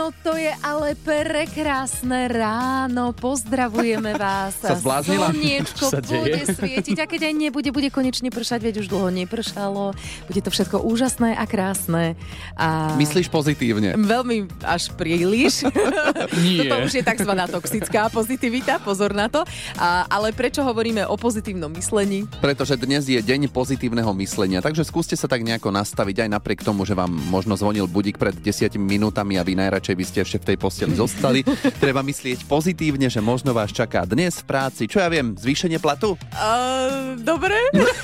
No to je ale prekrásne ráno. Pozdravujeme vás. Sa zbláznila? Slniečko sa bude svietiť a keď aj nebude, bude konečne pršať, veď už dlho nepršalo. Bude to všetko úžasné a krásne. A... Myslíš pozitívne? Veľmi až príliš. Nie. Toto už je tzv. toxická pozitivita, pozor na to. A, ale prečo hovoríme o pozitívnom myslení? Pretože dnes je deň pozitívneho myslenia, takže skúste sa tak nejako nastaviť aj napriek tomu, že vám možno zvonil budík pred 10 minútami a vy najradšej by ste ešte v tej posteli zostali. Treba myslieť pozitívne, že možno vás čaká dnes v práci, čo ja viem, zvýšenie platu? Uh, dobre.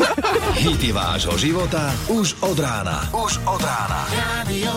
Hity vášho života už od rána. Už od rána. Radio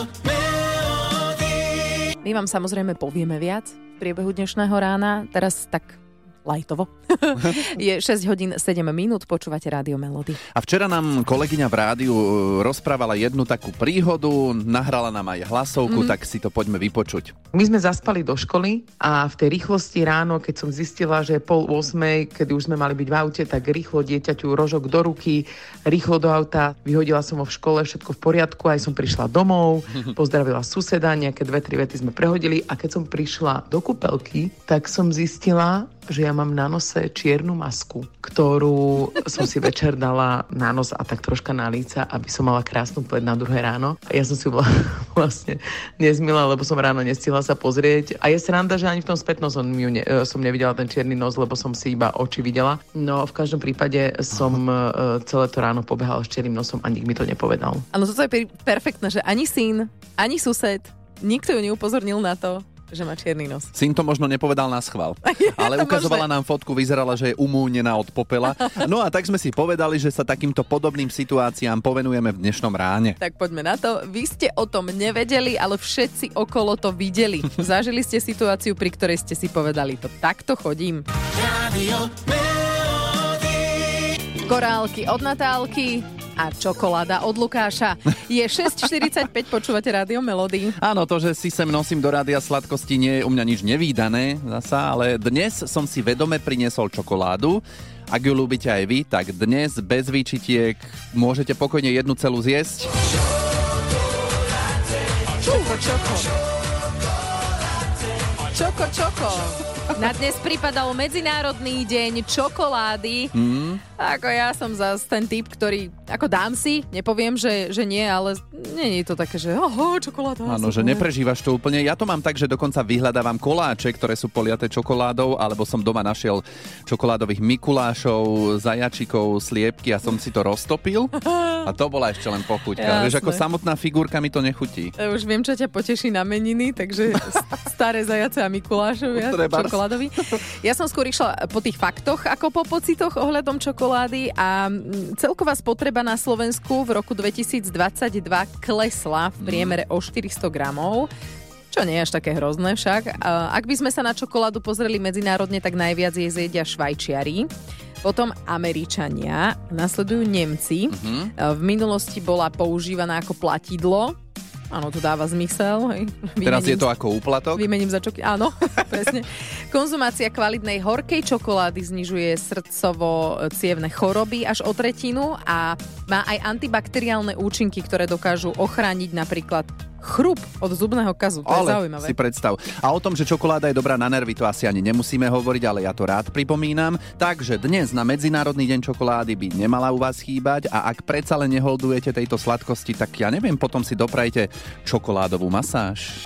My vám samozrejme povieme viac v priebehu dnešného rána. Teraz tak lajtovo. je 6 hodín 7 minút, počúvate Rádio Melody. A včera nám kolegyňa v rádiu e, rozprávala jednu takú príhodu, nahrala nám aj hlasovku, mm-hmm. tak si to poďme vypočuť. My sme zaspali do školy a v tej rýchlosti ráno, keď som zistila, že je pol 8, kedy už sme mali byť v aute, tak rýchlo dieťaťu rožok do ruky, rýchlo do auta. Vyhodila som ho v škole, všetko v poriadku, aj som prišla domov, pozdravila suseda, nejaké dve, tri vety sme prehodili a keď som prišla do kúpelky, tak som zistila, že ja mám na nose čiernu masku, ktorú som si večer dala na nos a tak troška na líca, aby som mala krásnu pleť na druhé ráno. A ja som si vla- vlastne nezmila, lebo som ráno nestihla sa pozrieť. A je sranda, že ani v tom spätnom som, ju ne, e, som nevidela ten čierny nos, lebo som si iba oči videla. No v každom prípade som uh, celé to ráno pobehala s čiernym nosom a nik mi to nepovedal. Áno, toto je per- perfektné, že ani syn, ani sused, nikto ju neupozornil na to, že má čierny nos. Syn to možno nepovedal na schvál, ale ukazovala možné. nám fotku, vyzerala, že je umúnená od popela. No a tak sme si povedali, že sa takýmto podobným situáciám povenujeme v dnešnom ráne. Tak poďme na to. Vy ste o tom nevedeli, ale všetci okolo to videli. Zažili ste situáciu, pri ktorej ste si povedali, to takto chodím. Radio Korálky od Natálky a čokoláda od Lukáša. Je 6.45, počúvate Rádio Melody. Áno, to, že si sem nosím do rádia sladkosti nie je u mňa nič nevýdané zasa, ale dnes som si vedome priniesol čokoládu. Ak ju ľúbite aj vy, tak dnes bez výčitiek môžete pokojne jednu celú zjesť. Čoko, čoko. Čoko, čoko. Na dnes pripadal Medzinárodný deň čokolády. Mm. Ako ja som zase ten typ, ktorý, ako dám si, nepoviem, že, že nie, ale nie je to také, že oho, čokoláda. Áno, že neprežívaš to úplne. Ja to mám tak, že dokonca vyhľadávam koláče, ktoré sú poliaté čokoládou, alebo som doma našiel čokoládových mikulášov, zajačikov, sliepky a som si to roztopil. A to bola ešte len pochuťka. Vieš, ako samotná figurka mi to nechutí. Už viem, čo ťa poteší na meniny, takže staré zajace a Mikulášovia, Trebárs. čokoládovi. Ja som skôr išla po tých faktoch, ako po pocitoch ohľadom čokolády a mm, celková spotreba na Slovensku v roku 2022 klesla v priemere o 400 gramov. Čo nie je až také hrozné však. A Ak by sme sa na čokoládu pozreli medzinárodne, tak najviac jej zjedia Švajčiari. Potom Američania, nasledujú Nemci. Mhm. V minulosti bola používaná ako platidlo. Áno, to dáva zmysel. Hej. Teraz je Vymením- to ako úplatok. Vymením za čoky. Áno, presne. Konzumácia kvalitnej horkej čokolády znižuje srdcovo-cievne choroby až o tretinu a má aj antibakteriálne účinky, ktoré dokážu ochrániť napríklad chrup od zubného kazu. To je Ale zaujímavé. si predstav. A o tom, že čokoláda je dobrá na nervy, to asi ani nemusíme hovoriť, ale ja to rád pripomínam. Takže dnes na Medzinárodný deň čokolády by nemala u vás chýbať a ak predsa len neholdujete tejto sladkosti, tak ja neviem, potom si doprajte čokoládovú masáž.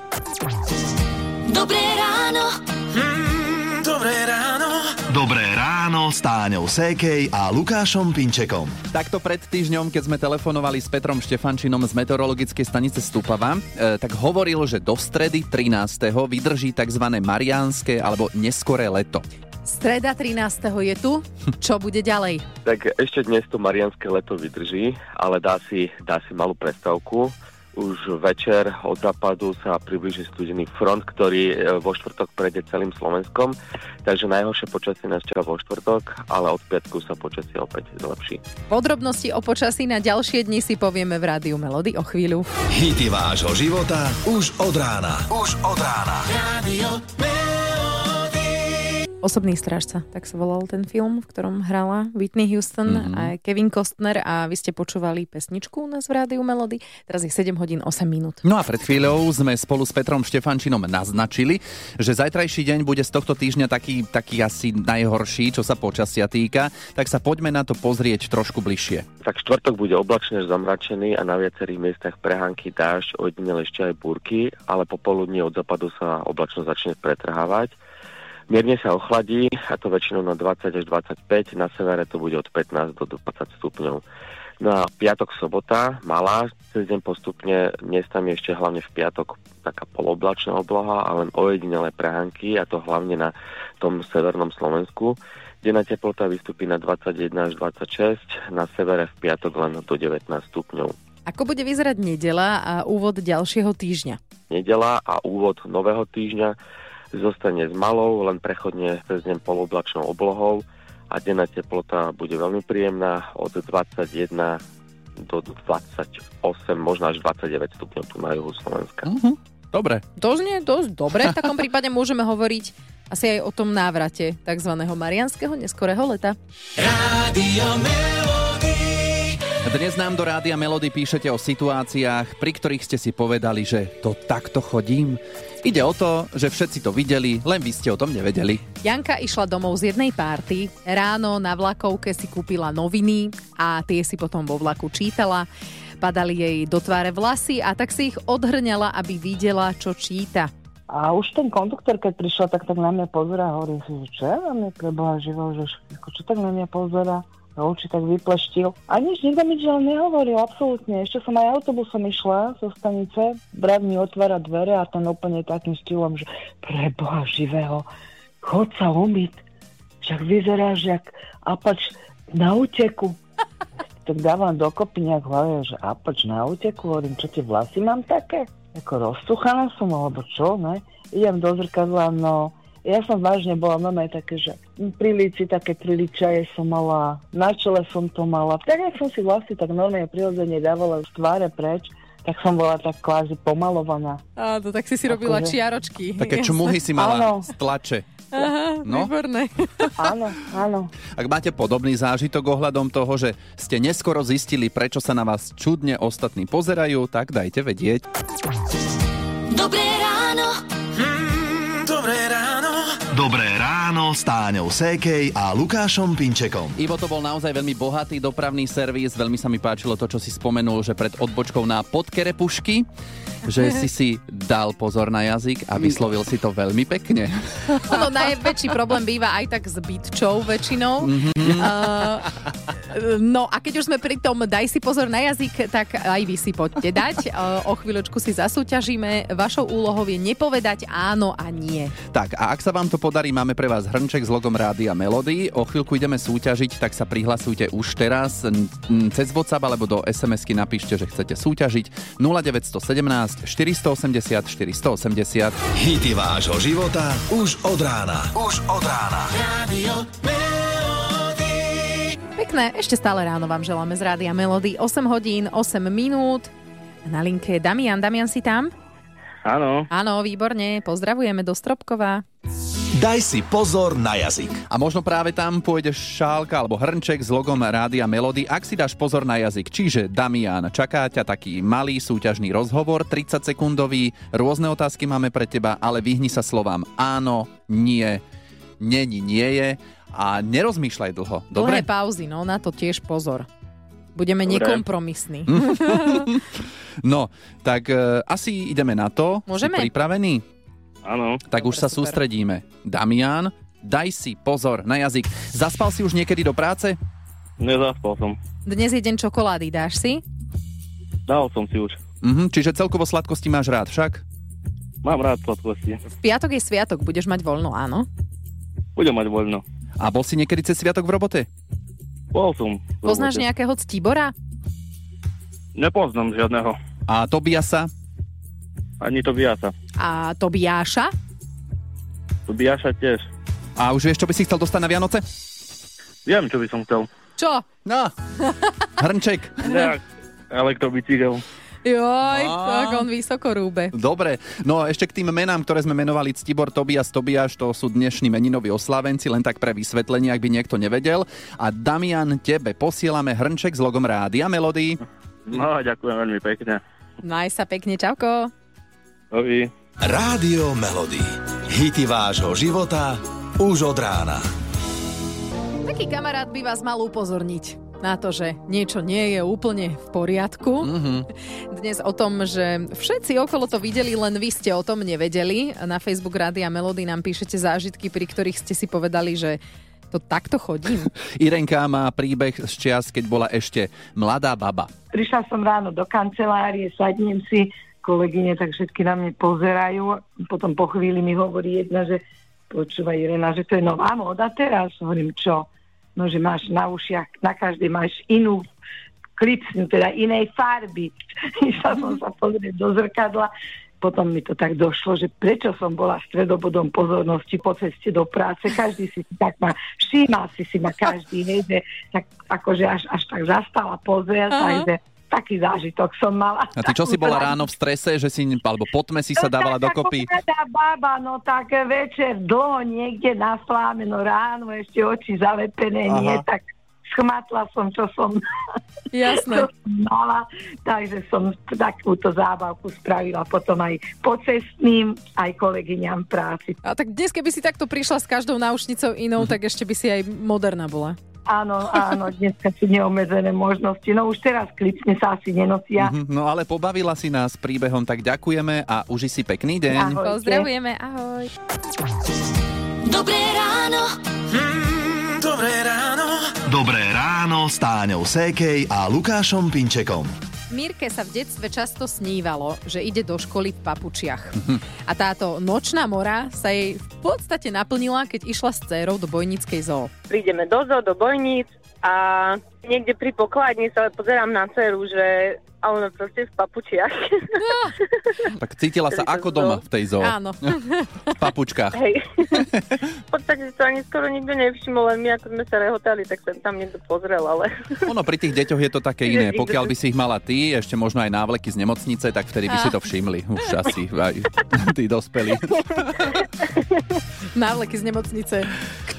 Dobré ráno. mm, Dobré ráno. Dobré ráno s Táňou Sékej a Lukášom Pinčekom. Takto pred týždňom, keď sme telefonovali s Petrom Štefančinom z meteorologickej stanice Stupava, e, tak hovoril, že do stredy 13. vydrží tzv. mariánske alebo neskoré leto. Streda 13. je tu. Čo bude ďalej? Tak ešte dnes to marianské leto vydrží, ale dá si, dá si malú prestávku. Už večer od západu sa približí studený front, ktorý e, vo štvrtok prejde celým Slovenskom, takže najhoršie počasie nás čaká vo štvrtok, ale od piatku sa počasie opäť zlepší. Podrobnosti o počasí na ďalšie dni si povieme v Rádiu Melody o chvíľu. Hity vášho života už od rána. Už od rána. Radio Osobný strážca, tak sa volal ten film, v ktorom hrala Whitney Houston mm-hmm. a Kevin Costner a vy ste počúvali pesničku u nás v Rádiu Melody. Teraz je 7 hodín 8 minút. No a pred chvíľou sme spolu s Petrom Štefančinom naznačili, že zajtrajší deň bude z tohto týždňa taký, taký asi najhorší, čo sa počasia týka, tak sa poďme na to pozrieť trošku bližšie. Tak štvrtok bude oblačne zamračený a na viacerých miestach prehánky, dážď, ojedinele ešte aj búrky, ale popoludní od západu sa oblačnosť začne pretrhávať. Mierne sa ochladí, a to väčšinou na 20 až 25, na severe to bude od 15 do 20 stupňov. No a piatok, sobota, malá, cez deň postupne, miestami ešte hlavne v piatok taká poloblačná obloha a len ojedinelé prehánky, a to hlavne na tom severnom Slovensku. Denná teplota vystupí na 21 až 26, na severe v piatok len do 19 stupňov. Ako bude vyzerať nedela a úvod ďalšieho týždňa? Nedela a úvod nového týždňa zostane s malou, len prechodne cez deň poloblačnou oblohou a denná teplota bude veľmi príjemná od 21 do 28, možno až 29 stupňov tu na juhu Slovenska. Uh-huh. Dobre. To znie dosť dobre. V takom prípade môžeme hovoriť asi aj o tom návrate tzv. marianského neskorého leta. Rádio Melody. Dnes nám do Rádia Melody píšete o situáciách, pri ktorých ste si povedali, že to takto chodím. Ide o to, že všetci to videli, len vy ste o tom nevedeli. Janka išla domov z jednej párty, ráno na vlakovke si kúpila noviny a tie si potom vo vlaku čítala. Padali jej do tváre vlasy a tak si ich odhrňala, aby videla, čo číta. A už ten konduktor, keď prišiel, tak tak na mňa pozera a hovorí si, že čo ja na mňa preboha živo, že čo tak na mňa pozera a oči tak vypleštil. A nič, nikto mi žiaľ nehovoril, absolútne. Ešte som aj autobusom išla zo stanice, brat mi otvára dvere a ten úplne takým štýlom, že preboha živého, chod sa umyť, však vyzeráš jak apač na úteku. tak dávam dokopy nejak v hlave, že apač na úteku, hovorím, čo tie vlasy mám také? Ako roztuchaná som, alebo čo, ne? Idem do zrkadla, no ja som vážne bola normálne také, že pri líci také triličaje som mala, na čele som to mala. Tak jak som si vlasy tak normálne prirodzene dávala z tváre preč, tak som bola tak kvázi pomalovaná. Áno, tak si si robila Akože- čiaročky. Také čmuhy si mala Áno. z tlače. Aha, No. výborné. Áno, áno. Ak máte podobný zážitok ohľadom toho, že ste neskoro zistili, prečo sa na vás čudne ostatní pozerajú, tak dajte vedieť. Dobré ráno. Ráno s Táňou Sékej a Lukášom Pinčekom. Ivo to bol naozaj veľmi bohatý dopravný servis, veľmi sa mi páčilo to, čo si spomenul, že pred odbočkou na podkerepušky, že si si dal pozor na jazyk a vyslovil si to veľmi pekne. Ono najväčší problém býva aj tak s bytčou väčšinou. Uh, no a keď už sme pri tom daj si pozor na jazyk, tak aj vy si poďte dať. Uh, o chvíľočku si zasúťažíme. Vašou úlohou je nepovedať áno a nie. Tak a ak sa vám to podarí, máme pre vás hrnček s logom Rádia Melody. O chvíľku ideme súťažiť, tak sa prihlasujte už teraz. Cez WhatsApp alebo do SMS-ky napíšte, že chcete súťažiť 0917 480 480. Hity vášho života už od rána. Už od rána. Rádio Melody. Pekné, ešte stále ráno vám želáme z Rádia Melody. 8 hodín, 8 minút. Na linke je Damian. Damian, si tam? Áno, Áno, výborne. Pozdravujeme do Stropkova. Daj si pozor na jazyk. A možno práve tam pôjde šálka alebo hrnček s logom Rádia Melody, ak si dáš pozor na jazyk. Čiže Damian, čaká ťa taký malý súťažný rozhovor, 30 sekundový, rôzne otázky máme pre teba, ale vyhni sa slovám áno, nie, není, nie je a nerozmýšľaj dlho. Dlhé Dobre? pauzy, no na to tiež pozor. Budeme Dobre. nekompromisní. No, tak e, asi ideme na to. Môžeme? Si pripravený? Áno. Tak už sa super. sústredíme. Damian, daj si pozor na jazyk. Zaspal si už niekedy do práce? Nezaspal som. Dnes je deň čokolády, dáš si? Dal som si už. Mhm, čiže celkovo sladkosti máš rád však? Mám rád sladkosti. V piatok je sviatok, budeš mať voľno, áno? Budem mať voľno. A bol si niekedy cez sviatok v robote? Bol som. v Poznáš robote. nejakého ctibora? Nepoznám žiadneho. A Tobiasa? Ani to biasa. A Tobiáša? To biaša tiež. A už vieš, čo by si chcel dostať na Vianoce? Viem, čo by som chcel. Čo? No, hrnček. Nejak elektrobicykel. Joj, Á. tak on vysoko rúbe. Dobre, no a ešte k tým menám, ktoré sme menovali Ctibor, Tobias, Tobiáš, to sú dnešní meninoví oslávenci, len tak pre vysvetlenie, ak by niekto nevedel. A Damian, tebe posielame hrnček s logom Rádia Melody. No, ďakujem veľmi pekne. Maj sa pekne, čauko. Dovi. Rádio Melody. Hity vášho života už od rána. Taký kamarát by vás mal upozorniť na to, že niečo nie je úplne v poriadku. Mhm. Dnes o tom, že všetci okolo to videli, len vy ste o tom nevedeli. Na Facebook Rádia Melody nám píšete zážitky, pri ktorých ste si povedali, že to takto chodím. Irenka má príbeh z čias, keď bola ešte mladá baba. Prišla som ráno do kancelárie, sadnem si, kolegyne tak všetky na mňa pozerajú. Potom po chvíli mi hovorí jedna, že počúva Irena, že to je nová móda teraz. Hovorím, čo? No, že máš na ušiach, na každej máš inú klipsnú, teda inej farby. Išla som sa pozrieť do zrkadla, potom mi to tak došlo, že prečo som bola stredobodom pozornosti po ceste do práce. Každý si tak ma, všímal si si ma každý, hej, že tak akože až, až tak zastala pozrieť, Aha. takže taký zážitok som mala. A ty čo si bola ráno v strese, že si, alebo potme si sa dávala no, tak dokopy? Mladá baba, no tak večer dlho niekde na sláme, no ráno ešte oči zalepené, Aha. nie, tak schmatla som, čo som, Jasné. som mala, takže som takúto zábavku spravila potom aj pocestným, aj kolegyňam práci. A tak dnes, keby si takto prišla s každou náušnicou inou, tak ešte by si aj moderná bola. Áno, áno, dneska sú neobmedzené možnosti. No už teraz klipsne sa asi nenosia. Mhm, No ale pobavila si nás príbehom, tak ďakujeme a uži si pekný deň. Ahojte. Pozdravujeme, ahoj. Dobré ráno. Mm, dobré ráno. Dobré ráno s Táňou Sékej a Lukášom Pinčekom. Mirke sa v detstve často snívalo, že ide do školy v papučiach. A táto nočná mora sa jej v podstate naplnila, keď išla s dcerou do bojnickej zoo. prídeme do zoo, do bojníc a niekde pri pokladni sa pozerám na dceru, že a ona proste v papučiach. Tak cítila sa ako doma v tej zoo, Áno. v papučkách. Hej. v podstate to ani skoro nikto nevšimol, len my ako sme sa rehotali, tak sa tam niekto pozrel, ale Ono pri tých deťoch je to také iné. Pokiaľ by si ich mala ty, ešte možno aj návleky z nemocnice, tak vtedy by si to všimli. Už asi aj tí dospelí. Návleky z nemocnice.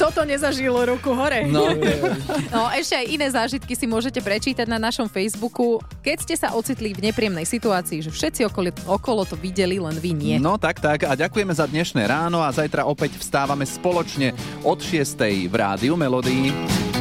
Kto to nezažil ruku hore? No, No, ešte aj iné zážitky si môžete prečítať na našom Facebooku. Keď ste sa ocitli v nepríjemnej situácii, že všetci okolo, okolo to videli, len vy nie. no tak, tak. A ďakujeme za dnešné ráno a zajtra opäť vstávame spoločne od 6. v rádiu Melodii.